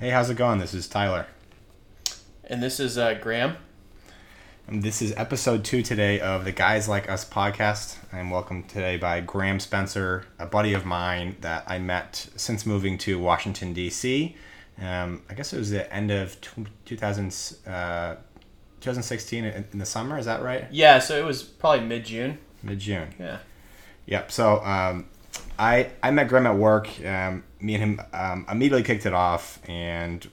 Hey, how's it going? This is Tyler. And this is uh, Graham. And this is episode two today of the Guys Like Us podcast. I'm welcomed today by Graham Spencer, a buddy of mine that I met since moving to Washington, D.C. Um, I guess it was the end of 2000, uh, 2016 in, the summer. Is that right? Yeah, so it was probably mid June. Mid June. Yeah. Yep. So um, I I met Graham at work. Um, me and him um, immediately kicked it off, and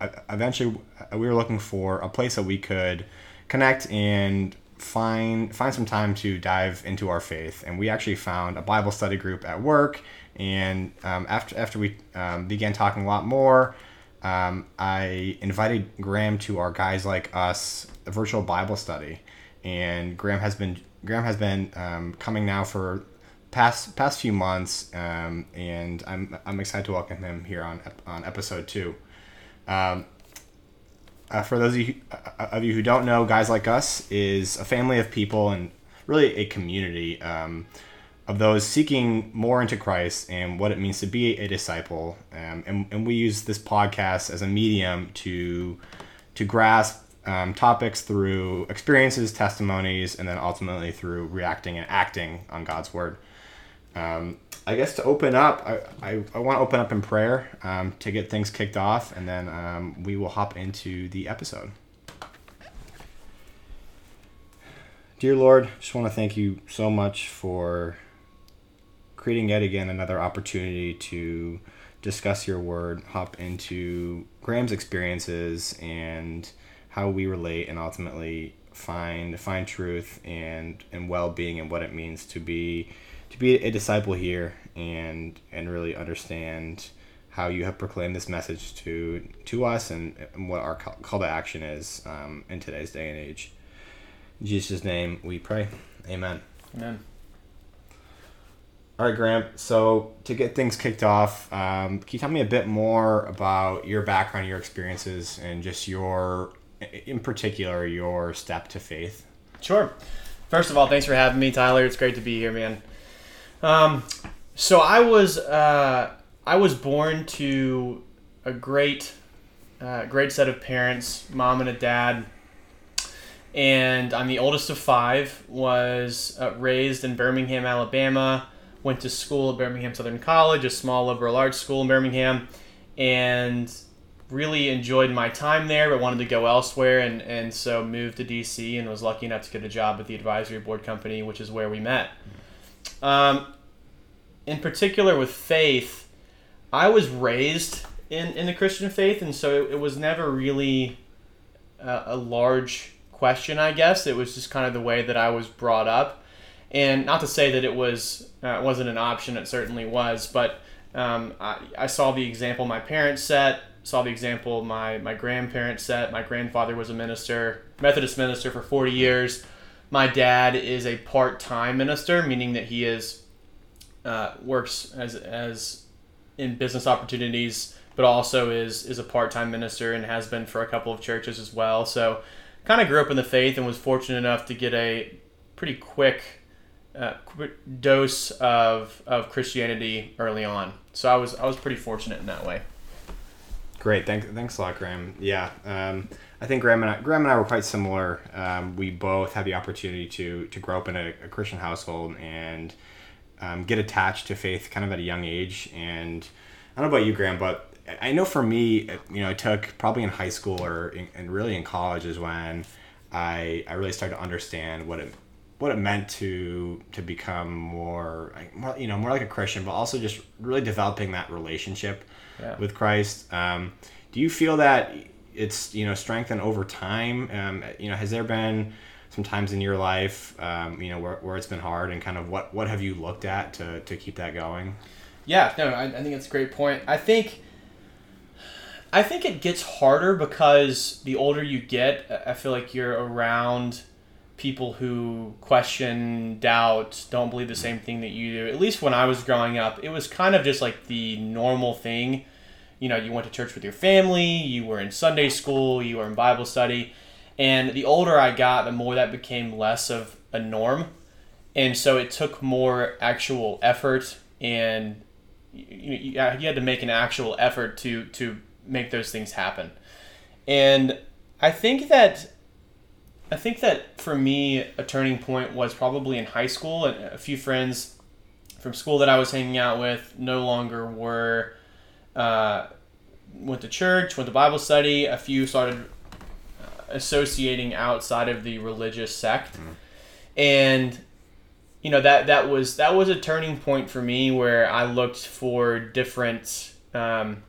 uh, eventually we were looking for a place that we could connect and find find some time to dive into our faith. And we actually found a Bible study group at work. And um, after after we um, began talking a lot more, um, I invited Graham to our guys like us virtual Bible study, and Graham has been Graham has been um, coming now for past past few months, um, and I'm I'm excited to welcome him here on on episode two. Um, uh, for those of you, uh, of you who don't know, guys like us is a family of people and really a community um, of those seeking more into Christ and what it means to be a disciple. Um, and, and we use this podcast as a medium to to grasp um, topics through experiences, testimonies, and then ultimately through reacting and acting on God's word. Um, I guess to open up, I, I, I want to open up in prayer um, to get things kicked off, and then um, we will hop into the episode. Dear Lord, just want to thank you so much for creating yet again another opportunity to discuss your word, hop into Graham's experiences and how we relate, and ultimately find find truth and and well being and what it means to be to be a disciple here and and really understand how you have proclaimed this message to to us and, and what our call to action is um, in today's day and age. In Jesus' name we pray. Amen. Amen. All right, Graham. So to get things kicked off, um, can you tell me a bit more about your background, your experiences, and just your, in particular, your step to faith? Sure. First of all, thanks for having me, Tyler. It's great to be here, man. Um, so I was uh, I was born to a great uh, great set of parents, mom and a dad, and I'm the oldest of five. Was uh, raised in Birmingham, Alabama. Went to school at Birmingham Southern College, a small liberal arts school in Birmingham, and really enjoyed my time there, but wanted to go elsewhere, and, and so moved to DC and was lucky enough to get a job at the advisory board company, which is where we met. Um, in particular, with faith, I was raised in, in the Christian faith, and so it, it was never really a, a large question, I guess. It was just kind of the way that I was brought up. And not to say that it was uh, wasn't an option, it certainly was, but um, I, I saw the example my parents set, saw the example my, my grandparents set. My grandfather was a minister, Methodist minister for 40 years my dad is a part-time minister, meaning that he is uh, works as as in business opportunities, but also is is a part-time minister and has been for a couple of churches as well. So, kind of grew up in the faith and was fortunate enough to get a pretty quick, uh, dose of of Christianity early on. So I was I was pretty fortunate in that way. Great, thanks thanks a lot, Graham. Yeah. Um, I think Graham and I, Graham and I were quite similar. Um, we both had the opportunity to to grow up in a, a Christian household and um, get attached to faith kind of at a young age. And I don't know about you, Graham, but I know for me, you know, it took probably in high school or in, and really in college is when I I really started to understand what it what it meant to to become more, more you know more like a Christian, but also just really developing that relationship yeah. with Christ. Um, do you feel that it's you know strengthened over time. Um, you know, has there been some times in your life, um, you know, where, where it's been hard, and kind of what what have you looked at to to keep that going? Yeah, no, I, I think it's a great point. I think. I think it gets harder because the older you get, I feel like you're around people who question, doubt, don't believe the same thing that you do. At least when I was growing up, it was kind of just like the normal thing you know, you went to church with your family, you were in Sunday school, you were in Bible study. And the older I got, the more that became less of a norm. And so it took more actual effort and you, you, uh, you had to make an actual effort to, to make those things happen. And I think that I think that for me a turning point was probably in high school and a few friends from school that I was hanging out with no longer were uh, went to church, went to Bible study. A few started associating outside of the religious sect, mm. and you know that that was that was a turning point for me where I looked for different. Um,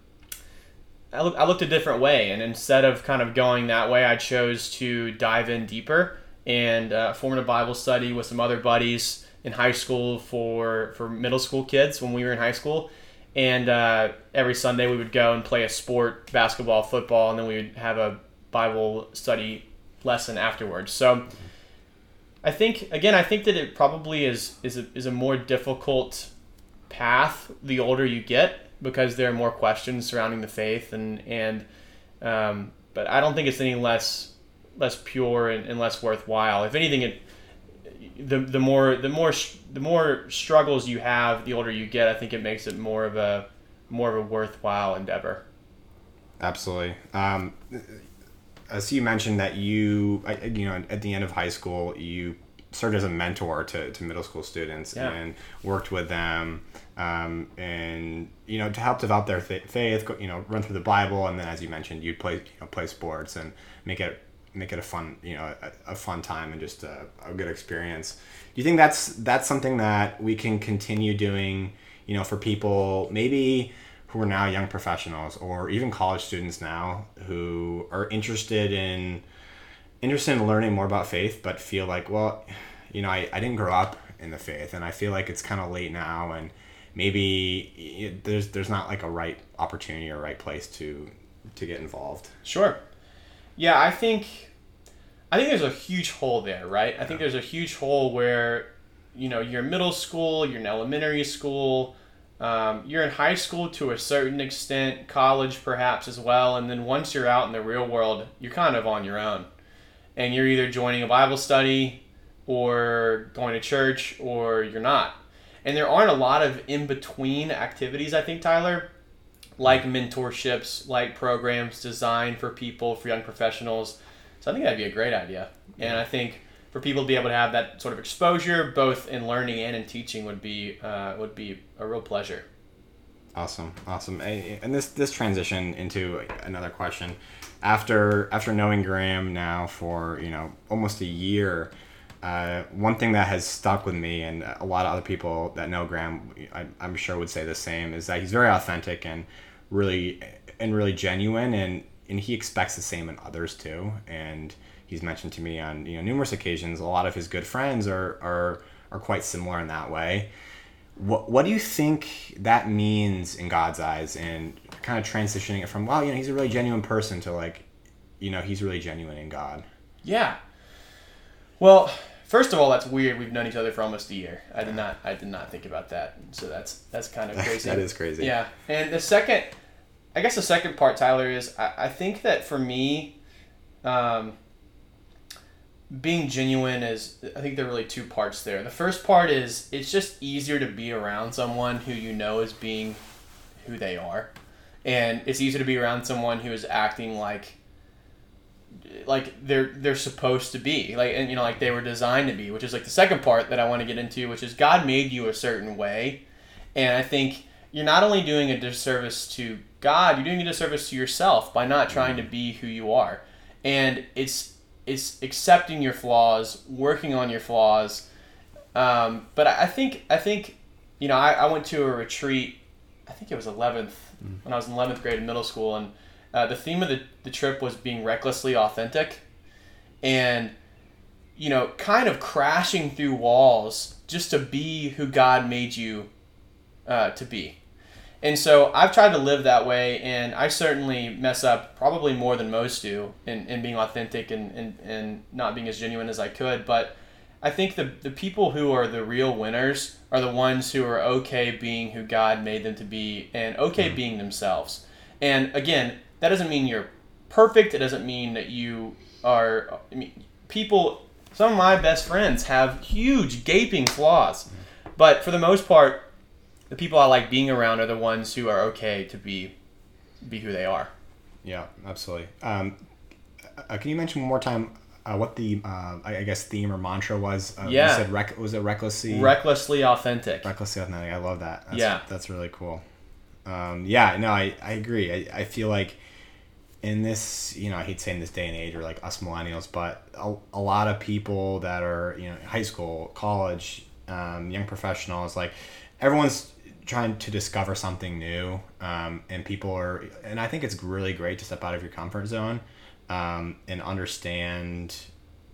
I, look, I looked a different way, and instead of kind of going that way, I chose to dive in deeper and uh, formed a Bible study with some other buddies in high school for for middle school kids when we were in high school. And uh, every Sunday we would go and play a sport, basketball, football, and then we would have a Bible study lesson afterwards. So I think again, I think that it probably is is a, is a more difficult path the older you get because there are more questions surrounding the faith and and um, but I don't think it's any less less pure and, and less worthwhile. If anything, it the, the more the more the more struggles you have, the older you get. I think it makes it more of a more of a worthwhile endeavor. Absolutely. Um, so you mentioned that you, you know, at the end of high school, you served as a mentor to, to middle school students yeah. and worked with them um, and you know to help develop their faith you know run through the bible and then as you mentioned you'd play you know play sports and make it make it a fun you know a, a fun time and just a, a, good experience. Do you think that's that's something that we can continue doing you know for people maybe who are now young professionals or even college students now who are interested in interested in learning more about faith but feel like well you know I, I didn't grow up in the faith and i feel like it's kind of late now and maybe there's there's not like a right opportunity or right place to to get involved? Sure yeah i think i think there's a huge hole there right i think there's a huge hole where you know you're middle school you're in elementary school um, you're in high school to a certain extent, college perhaps as well, and then once you're out in the real world, you're kind of on your own. And you're either joining a Bible study or going to church or you're not. And there aren't a lot of in between activities, I think, Tyler, like mentorships, like programs designed for people, for young professionals. So I think that'd be a great idea. And I think for people to be able to have that sort of exposure, both in learning and in teaching, would be uh, would be a real pleasure. Awesome, awesome. And this this transition into another question. After after knowing Graham now for you know almost a year, uh, one thing that has stuck with me and a lot of other people that know Graham, I, I'm sure would say the same, is that he's very authentic and really and really genuine, and and he expects the same in others too, and he's mentioned to me on you know numerous occasions. A lot of his good friends are are are quite similar in that way. What what do you think that means in God's eyes, and kind of transitioning it from wow, you know, he's a really genuine person to like, you know, he's really genuine in God. Yeah. Well, first of all, that's weird. We've known each other for almost a year. I did not I did not think about that. So that's that's kind of crazy. that is crazy. Yeah. And the second I guess the second part, Tyler, is I, I think that for me, um, being genuine is I think there are really two parts there. The first part is it's just easier to be around someone who you know is being who they are. And it's easier to be around someone who is acting like like they're they're supposed to be. Like and you know like they were designed to be, which is like the second part that I want to get into, which is God made you a certain way. And I think you're not only doing a disservice to God, you're doing a disservice to yourself by not trying to be who you are. And it's is accepting your flaws, working on your flaws. Um, but I, think I think you know I, I went to a retreat. I think it was eleventh mm. when I was in eleventh grade in middle school, and uh, the theme of the, the trip was being recklessly authentic, and you know kind of crashing through walls just to be who God made you uh, to be. And so I've tried to live that way, and I certainly mess up probably more than most do in, in being authentic and, and, and not being as genuine as I could. But I think the, the people who are the real winners are the ones who are okay being who God made them to be and okay mm-hmm. being themselves. And again, that doesn't mean you're perfect. It doesn't mean that you are. I mean, people, some of my best friends have huge gaping flaws. But for the most part, the people I like being around are the ones who are okay to be be who they are. Yeah, absolutely. Um, uh, can you mention one more time uh, what the uh, I guess theme or mantra was? Uh, Yeah. You said rec- was it recklessly Recklessly authentic. recklessly authentic? I love that. That's, Yeah. that's really cool. Um, yeah, no, I, I agree. I, I feel like in this, you know, I hate saying this day and age or like us millennials, but a, a lot of people that are, you know, high school, college, um, young professionals, like everyone's trying to discover something new. Um, and people are, and I think it's really great to step out of your comfort zone um, and understand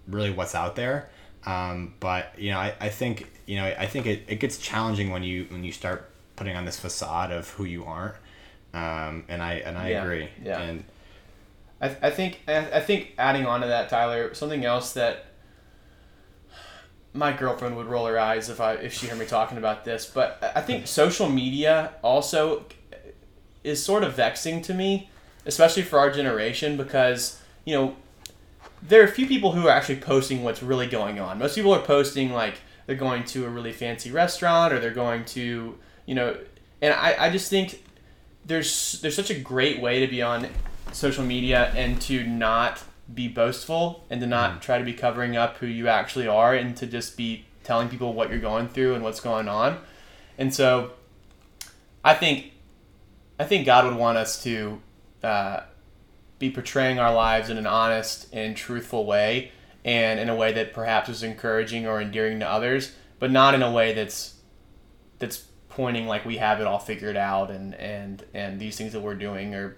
really what's out there. Um, but you know, I, I think you know, I think it, it gets challenging when you when you start putting on this facade of who you aren't. Um, and I and I Yeah, agree. yeah. And I, I think I think adding on to that, Tyler, something else that my girlfriend would roll her eyes if I if she heard me talking about this, but I I think social media also is sort of vexing to me, especially for our generation, because you know there are a few people who are actually posting what's really going on. Most people are posting like they're going to a really fancy restaurant or they're going to you know, and I, I just think there's there's such a great way to be on social media and to not be boastful and to not try to be covering up who you actually are and to just be telling people what you're going through and what's going on. And so I think I think God would want us to uh, be portraying our lives in an honest and truthful way and in a way that perhaps is encouraging or endearing to others, but not in a way that's that's pointing like we have it all figured out and and and these things that we're doing are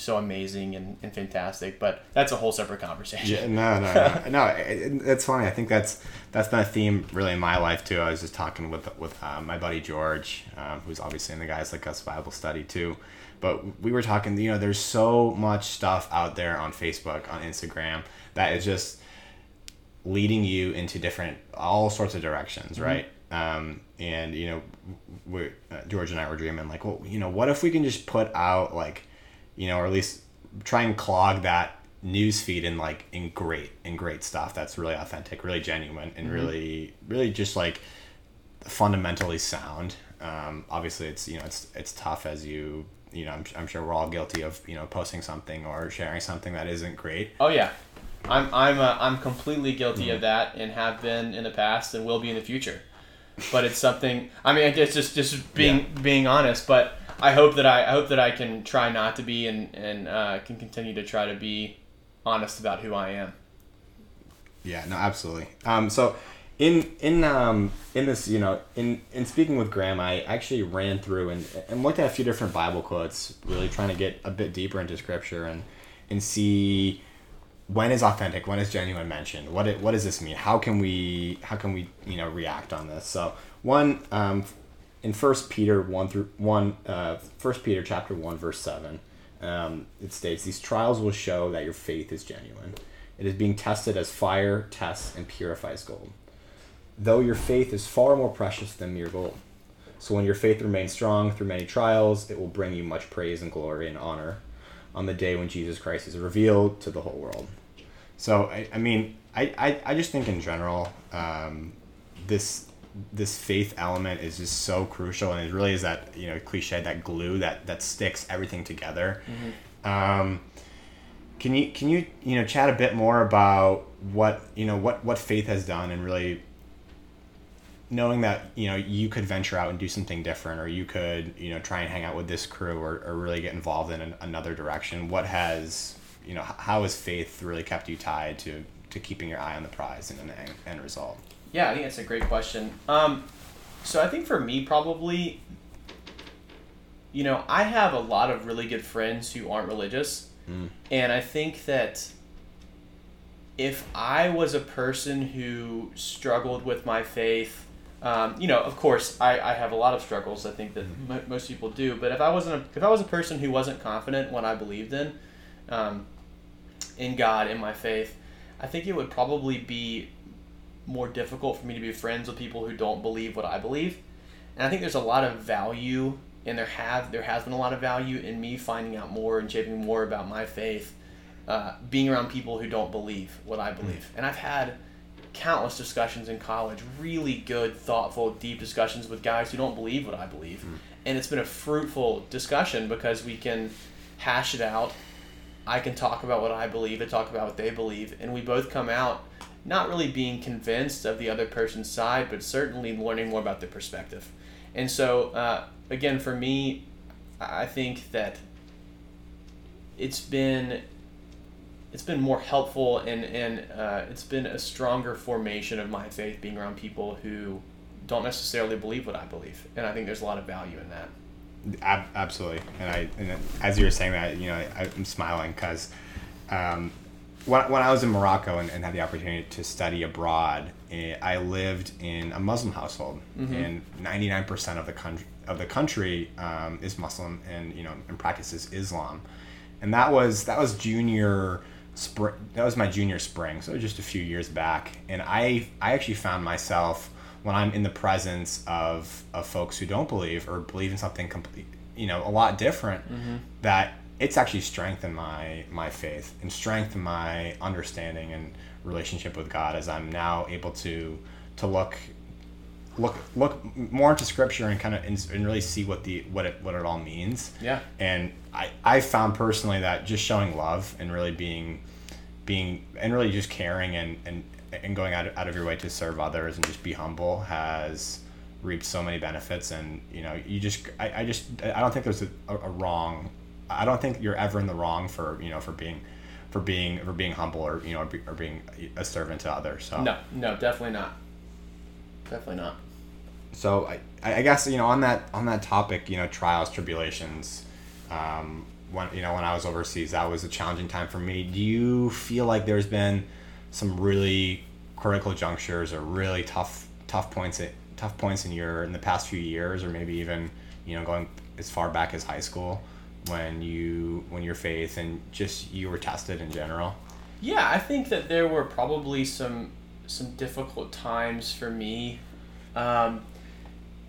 so amazing and, and fantastic but that's a whole separate conversation Yeah, no, no, no, no. it- That's funny. I think that's that's been a theme really in my life too. I was just talking with with uh, my buddy George, um, who's obviously in the guys like us Bible study too. But we were talking. You know, there's so much stuff out there on Facebook, on Instagram that is just leading you into different all sorts of directions, right? Um, and you know, we uh, George and I were dreaming like, well, you know, what if we can just put out like, you know, or at least try and clog that news feed in like in great in great stuff that's really authentic, really genuine, and really really just like fundamentally sound. Um, obviously, it's you know it's it's tough as you you know I'm, I'm sure we're all guilty of you know posting something or sharing something that isn't great. oh yeah. I'm i'm uh, i'm completely guilty of that and have been in the past and will be in the future. But it's something i mean it's just just being being honest but i hope that i i hope that i can try not to be and and uh, can continue to try to be honest about who i am Yeah, no, absolutely. Um, so in in um in this, you know, in in speaking with Graham, I actually ran through and and looked at a few different Bible quotes, really trying to get a bit deeper into Scripture and and see when is authentic, when is genuine mentioned. What it, what does this mean? How can we how can we you know react on this? So one um, in First Peter one through one uh, First Peter chapter one verse seven, um, it states these trials will show that your faith is genuine. It is being tested as fire tests and purifies gold. Though your faith is far more precious than mere gold. So when your faith remains strong through many trials, it will bring you much praise and glory and honor on the day when Jesus Christ is revealed to the whole world. So I, I mean, I, I, I just think in general, um, this this faith element is just so crucial, and it really is that you know cliche that glue that that sticks everything together. Um, can you can you you know chat a bit more about what you know what what faith has done and really knowing that you know you could venture out and do something different or you could you know try and hang out with this crew or, or really get involved in an, another direction? What has you know how has faith really kept you tied to to keeping your eye on the prize and an end, end result Yeah, I think that's a great question. Um, so I think for me, probably, you know, I have a lot of really good friends who aren't religious, and I think that if I was a person who struggled with my faith, um, you know, of course, I, I have a lot of struggles. I think that mo most people do. But if I wasn't, a, if I was a person who wasn't confident what I believed in, um, in God, in my faith, I think it would probably be more difficult for me to be friends with people who don't believe what I believe. And I think there's a lot of value, and there have there has been a lot of value in me finding out more and shaping more about my faith, uh, being around people who don't believe what I believe. And I've had countless discussions in college, really good, thoughtful, deep discussions with guys who don't believe what I believe. And it's been a fruitful discussion because we can hash it out I can talk about what I believe and talk about what they believe, and we both come out not really being convinced of the other person's side, but certainly learning more about their perspective. And so, uh, again, for me, I think that it's been it's been more helpful and and uh, it's been a stronger formation of my faith being around people who don't necessarily believe what I believe, and I think there's a lot of value in that. Ab- absolutely, and I and as you were saying that, you know, I, I'm smiling because um, when, when I was in Morocco and, and, had the opportunity to study abroad, eh, I lived in a Muslim household, mm-hmm. and ninety nine percent of the country of the country um, is Muslim and you know and practices Islam, and that was that was junior spring. That was my junior spring, so just a few years back, and I I actually found myself when I'm in the presence of of folks who don't believe or believe in something complete, you know, a lot different, mm-hmm. that it's actually strengthened my my faith and strengthened my understanding and relationship with God as I'm now able to to look look look more into scripture and kind of and, and really see what the what it what it all means. Yeah. And I I found personally that just showing love and really being being and really just caring and and and going out, out of your way to serve others and just be humble has reaped so many benefits and you know you just I, I just I don't think there's a, a wrong I don't think you're ever in the wrong for you know for being for being for being humble or you know or, being a servant to others so. No no definitely not. Definitely not. So I, I guess you know on that on that topic you know trials tribulations um, when you know when I was overseas that was a challenging time for me. Do you feel like there's been some really critical junctures or really tough tough points at, tough points in your in the past few years or maybe even you know going as far back as high school when you when your faith and just you were tested in general? Yeah i think that there were probably some some difficult times for me. Um,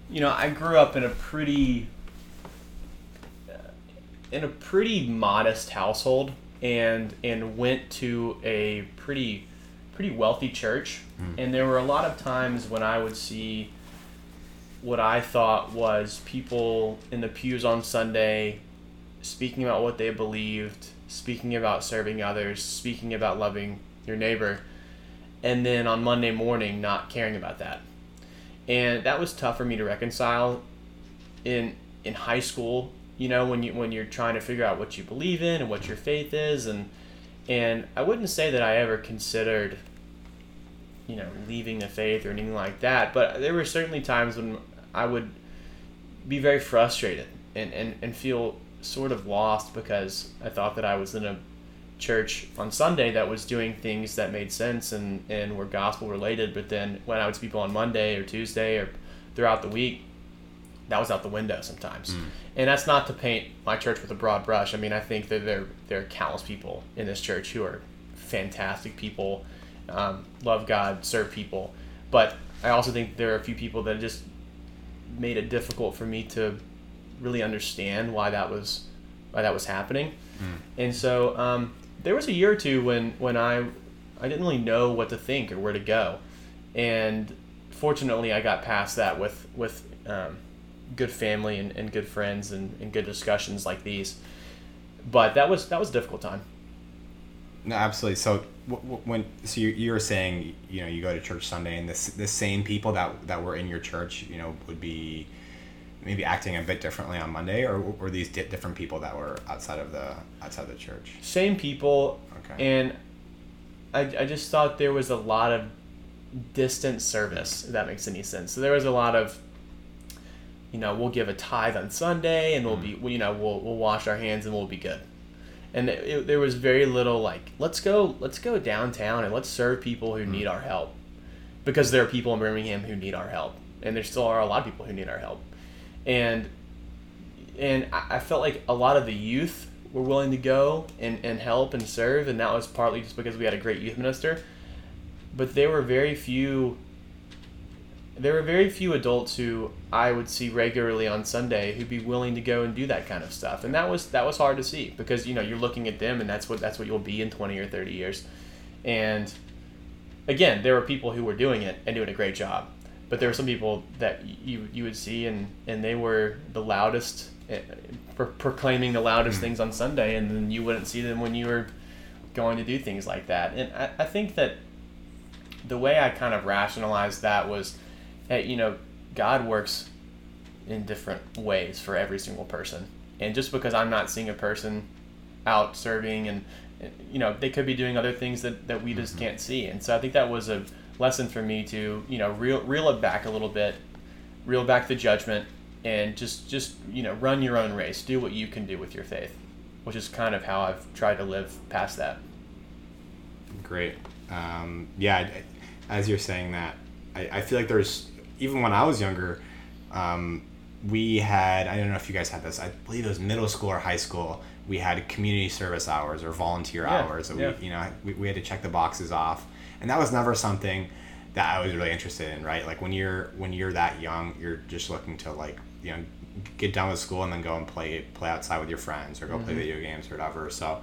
you know i grew up in a pretty uh, in a pretty modest household and and went to a pretty pretty wealthy church, mm. and there were a lot of times when I would see what I thought was people in the pews on Sunday speaking about what they believed, speaking about serving others, speaking about loving your neighbor, and then on Monday morning not caring about that. And that was tough for me to reconcile in in high school, you know, when you when you're trying to figure out what you believe in and what your faith is and and I wouldn't say that I ever considered you know leaving the faith or anything like that but there were certainly times when i would be very frustrated and, and, and feel sort of lost because i thought that i was in a church on sunday that was doing things that made sense and, and were gospel related but then when i would see people on monday or tuesday or throughout the week that was out the window sometimes mm. and that's not to paint my church with a broad brush i mean i think that there, there are countless people in this church who are fantastic people um, love God, serve people. But I also think there are a few people that just made it difficult for me to really understand why that was why that was happening. Mm. And so um, there was a year or two when when I I didn't really know what to think or where to go, and fortunately I got past that with with um, good family and, and good friends and, and good discussions like these. But that was that was a difficult time. No, absolutely. So when so you, you were saying you know you go to church Sunday and the the same people that that were in your church you know would be maybe acting a bit differently on Monday, or were these different people that were outside of the outside the church? Same people. Okay. And I, I just thought there was a lot of distant service. If that makes any sense. So there was a lot of, you know, we'll give a tithe on Sunday, and we'll mm. be, you know, we'll we'll wash our hands and we'll be good and it, it, there was very little like let's go let's go downtown and let's serve people who mm. need our help because there are people in Birmingham who need our help and there still are a lot of people who need our help and and I, felt like a lot of the youth were willing to go and, and help and serve and that was partly just because we had a great youth minister. But there were very few there were very few adults who I would see regularly on Sunday who'd be willing to go and do that kind of stuff, and that was that was hard to see because you know you're looking at them, and that's what that's what you'll be in twenty or thirty years, and again, there were people who were doing it and doing a great job, but there were some people that you you would see and and they were the loudest eh, pro- proclaiming the loudest Mm. things on Sunday, and then you wouldn't see them when you were going to do things like that. And I, I think that the way I kind of rationalized that was, hey, you know, God works in different ways for every single person. And just because I'm not seeing a person out serving and, and, you know, they could be doing other things that, that we just can't see. And so I think that was a lesson for me to, you know, reel, reel it back a little bit, reel back the judgment and just, just, you know, run your own race. Do what you can do with your faith, which is kind of how I've tried to live past that. Great. Um, yeah, as you're saying that, I, I feel like there's even when I was younger, um, we had I don't know if you guys had this. I believe it was middle school or high school. We had community service hours or volunteer Yeah, hours. That yeah. we you know we, we had to check the boxes off, and that was never something that I was really interested in. Right, like when you're when you're that young, you're just looking to like you know get done with school and then go and play play outside with your friends or go play mm-hmm. video games or whatever. So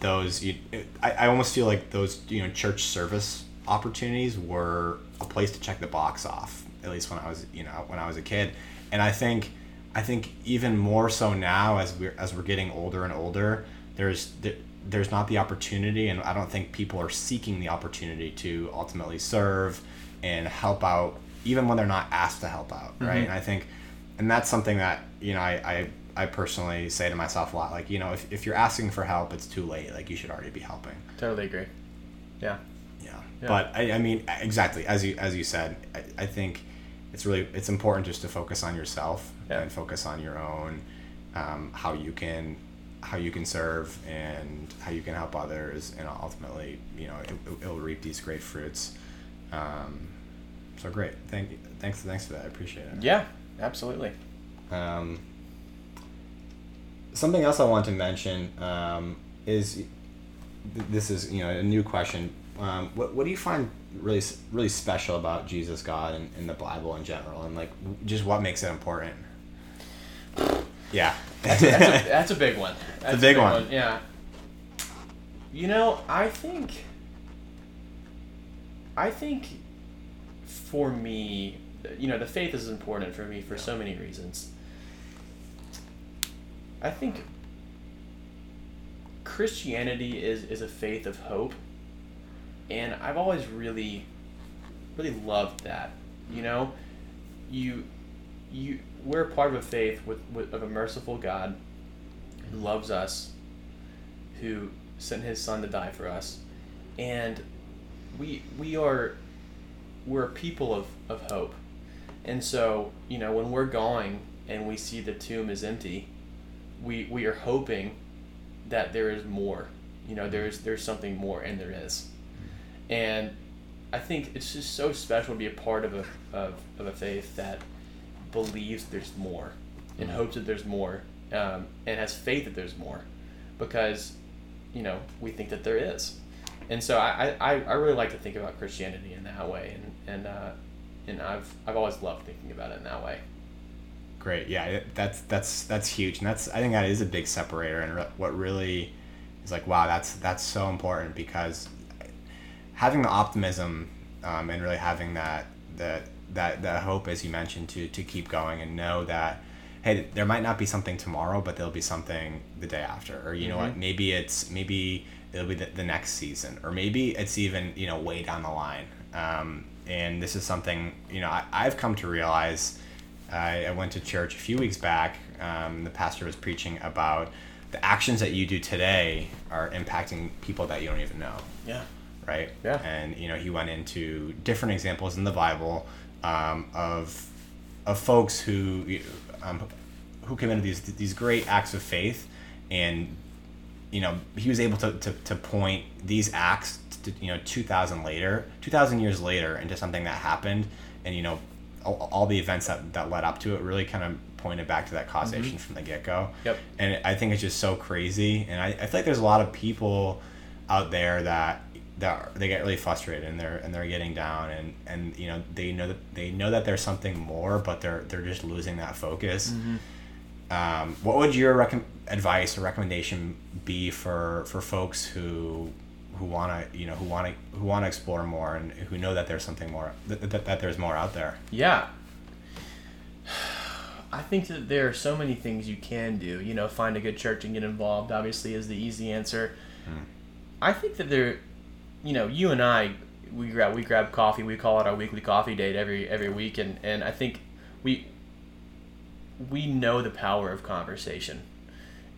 those you, I, I almost feel like those you know church service opportunities were a place to check the box off at least when I was you know when I was a kid and I think I think even more so now as we're as we're getting older and older there's there, there's not the opportunity and I don't think people are seeking the opportunity to ultimately serve and help out even when they're not asked to help out right and I think and that's something that you know I, I I personally say to myself a lot like you know if, if you're asking for help it's too late like you should already be helping Totally agree. Yeah. yeah, Yeah. but I, I mean exactly as you as you said I, I think it's really it's important just to focus on yourself Yeah. and focus on your own um, how you can how you can serve and how you can help others and ultimately you know it, it'll reap these great fruits um, so great thank you thanks thanks for that I appreciate it Yeah, absolutely. um, something else I want to mention um, is this is you know a new question. Um, what, what do you find really really special about Jesus God and, and the Bible in general, and like just what makes it important? Yeah, That's a, that's a big one. That's a big one. Yeah. You know, I think. I think, for me, you know, the faith is important for me for so many reasons. I think Christianity is is a faith of hope, and I've always really, really loved that. You know, you, you we're part of a faith with, with of a merciful God who loves us, who sent His Son to die for us, and we we are we're a people of, of hope, and so you know when we're going and we see the tomb is empty, we we are hoping that there is more. You know, there's there's something more, and there is, and I think it's just so special to be a part of a of, of a faith that believes there's more, and hopes that there's more, um, and has faith that there's more, because you know we think that there is, and so I, I, I really like to think about Christianity in that way, and and uh, and I've I've always loved thinking about it in that way. great. Yeah, that's that's that's huge, and that's I think that is a big separator, and re- what really is like wow, that's that's so important because having the optimism um, and really having that that that that hope as you mentioned to to keep going and know that hey there might not be something tomorrow but there'll be something the day after or you know what maybe it's maybe it'll be the, the next season or maybe it's even you know way down the line um, and this is something you know I, i've come to realize I, I went to church a few weeks back um, the pastor was preaching about the actions that you do today are impacting people that you don't even know Yeah. right? Yeah. And you know, he went into different examples in the Bible um, of of folks who um, who committed these these great acts of faith, and you know, he was able to, to, to point these acts to you know two thousand later, two thousand years later, into something that happened, and you know, all, all the events that that led up to it really kind of pointed back to that causation from the get go. Yep. And I think it's just so crazy, and I, I feel like there's a lot of people out there that that they get really frustrated and they're and they're getting down and and you know they know that they know that there's something more but they're they're just losing that focus um, what would your recom- advice or recommendation be for for folks who who want to you know who want to who want to explore more and who know that there's something more that, that, that there's more out there Yeah. I think that there are so many things you can do. You know, find a good church and get involved. Obviously, is the easy answer. Hmm. I think that there, you know, you and I, we grab we grab coffee. We call it our weekly coffee date every every week, and and I think we we know the power of conversation.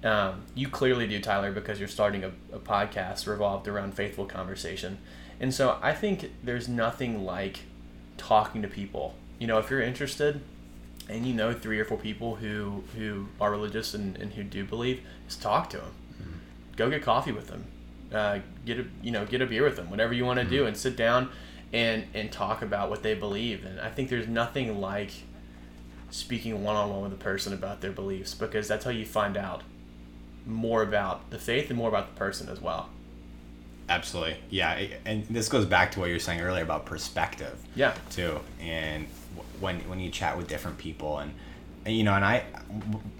Um, you clearly do, Tyler, because you're starting a, a podcast revolved around faithful conversation. And so I think there's nothing like talking to people. You know, if you're interested and you know three or four people who, who are religious and, and who do believe, just talk to them. Go get coffee with them. Uh, get a you know get a beer with them, whatever you want to do, and sit down and and talk about what they believe. And I think there's nothing like speaking one on one with a person about their beliefs because that's how you find out more about the faith and more about the person as well. Absolutely, yeah, and this goes back to what you were saying earlier about perspective. Yeah. Too, and when when you chat with different people and. and you know, and I,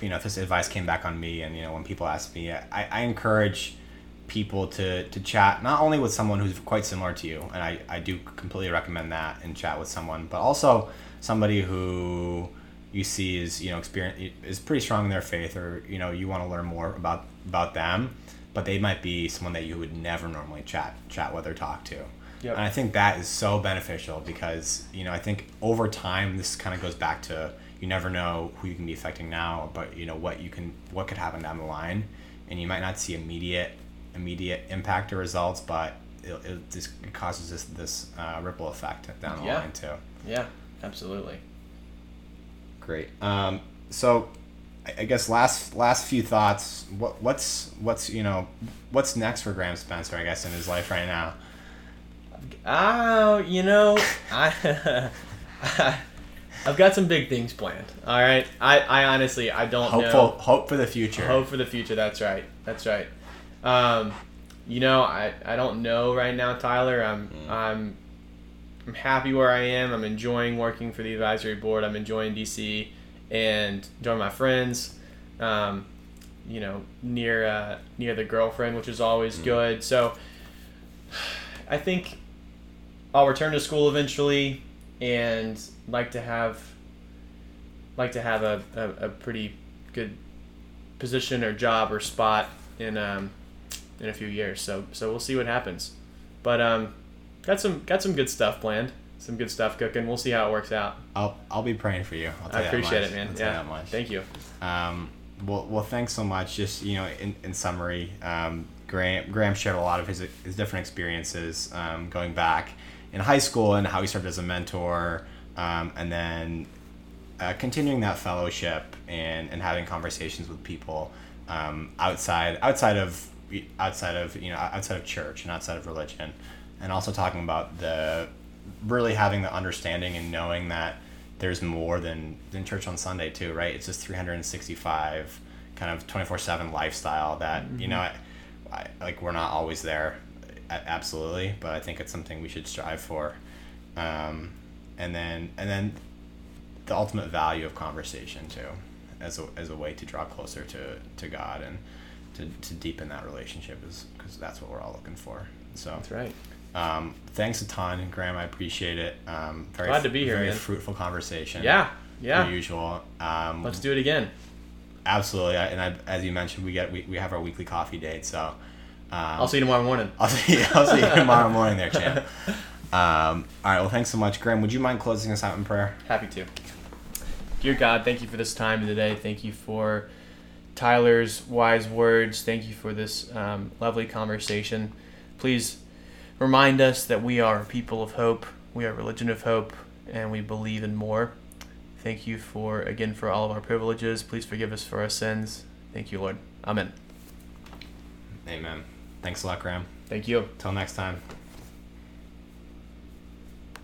you know, if this advice came back on me, and you know, when people ask me, I, I encourage people to, to chat not only with someone who's quite similar to you, and I, I do completely recommend that and chat with someone, but also somebody who you see is you know experience is pretty strong in their faith, or you know you want to learn more about about them, but they might be someone that you would never normally chat chat with or talk to. Yep. And I think that is so beneficial because you know I think over time this kind of goes back to you never know who you can be affecting now, but you know what you can what could happen down the line, and you might not see immediate immediate impact or results, but it, it just it causes this this uh, ripple effect down the Yeah. line too. Yeah, absolutely. Great. Um, so, I- I guess last last few thoughts. What what's what's you know what's next for Graham Spencer? I guess in his life right now. Oh, you know, I, I've got some big things planned. All right, I, I honestly I don't Hopeful know. hope for the future. Hope for the future. That's right. That's right. Um, you know, I, I don't know right now, Tyler. I'm Mm. I'm I'm happy where I am. I'm enjoying working for the advisory board. I'm enjoying DC and enjoying my friends. Um, you know, near uh, near the girlfriend, which is always Mm. good. So I think I'll return to school eventually and like to have like to have a, a, a pretty good position or job or spot in um, in a few years. So so we'll see what happens. But um, got some got some good stuff planned. Some good stuff cooking. We'll see how it works out. I'll I'll be praying for you. I'll tell I appreciate it, man. I'll Yeah. Thank you. Um, well, well, thanks so much. Just you know, in, in summary, um, Graham Graham shared a lot of his his different experiences um, going back in high school and how he served as a mentor, um, and then uh, continuing that fellowship and, and having conversations with people um, outside outside of outside of you know outside of church and outside of religion, and also talking about the really having the understanding and knowing that there's more than than church on Sunday too, right? It's just 365 kind of 24/7 lifestyle that you know, I, I, like we're not always there, absolutely, but I think it's something we should strive for. Um, and then and then the ultimate value of conversation too, as a, as a way to draw closer to, to God and to, to deepen that relationship is because that's what we're all looking for. So That's right. um, thanks a ton, Graham. I appreciate it. Um, very Glad to be here, Very man. fruitful conversation. Yeah. Per Yeah. usual. Um, Let's do it again. absolutely. I- And I, as you mentioned, we get we, we have our weekly coffee date. So um, I'll see you tomorrow morning. I'll see. I'll see you tomorrow morning, there, champ. Um, all right. Well, thanks so much, Graham. Would you mind closing us out in prayer? Happy to. Dear God, thank you for this time today. Thank you for Tyler's wise words. Thank you for this um, lovely conversation. Please remind us that we are people of hope. We are a religion of hope, and we believe in more. Thank you for again for all of our privileges. Please forgive us for our sins. Thank you, Lord. Amen. Amen. Thanks a lot, Graham. Thank you. Till next time.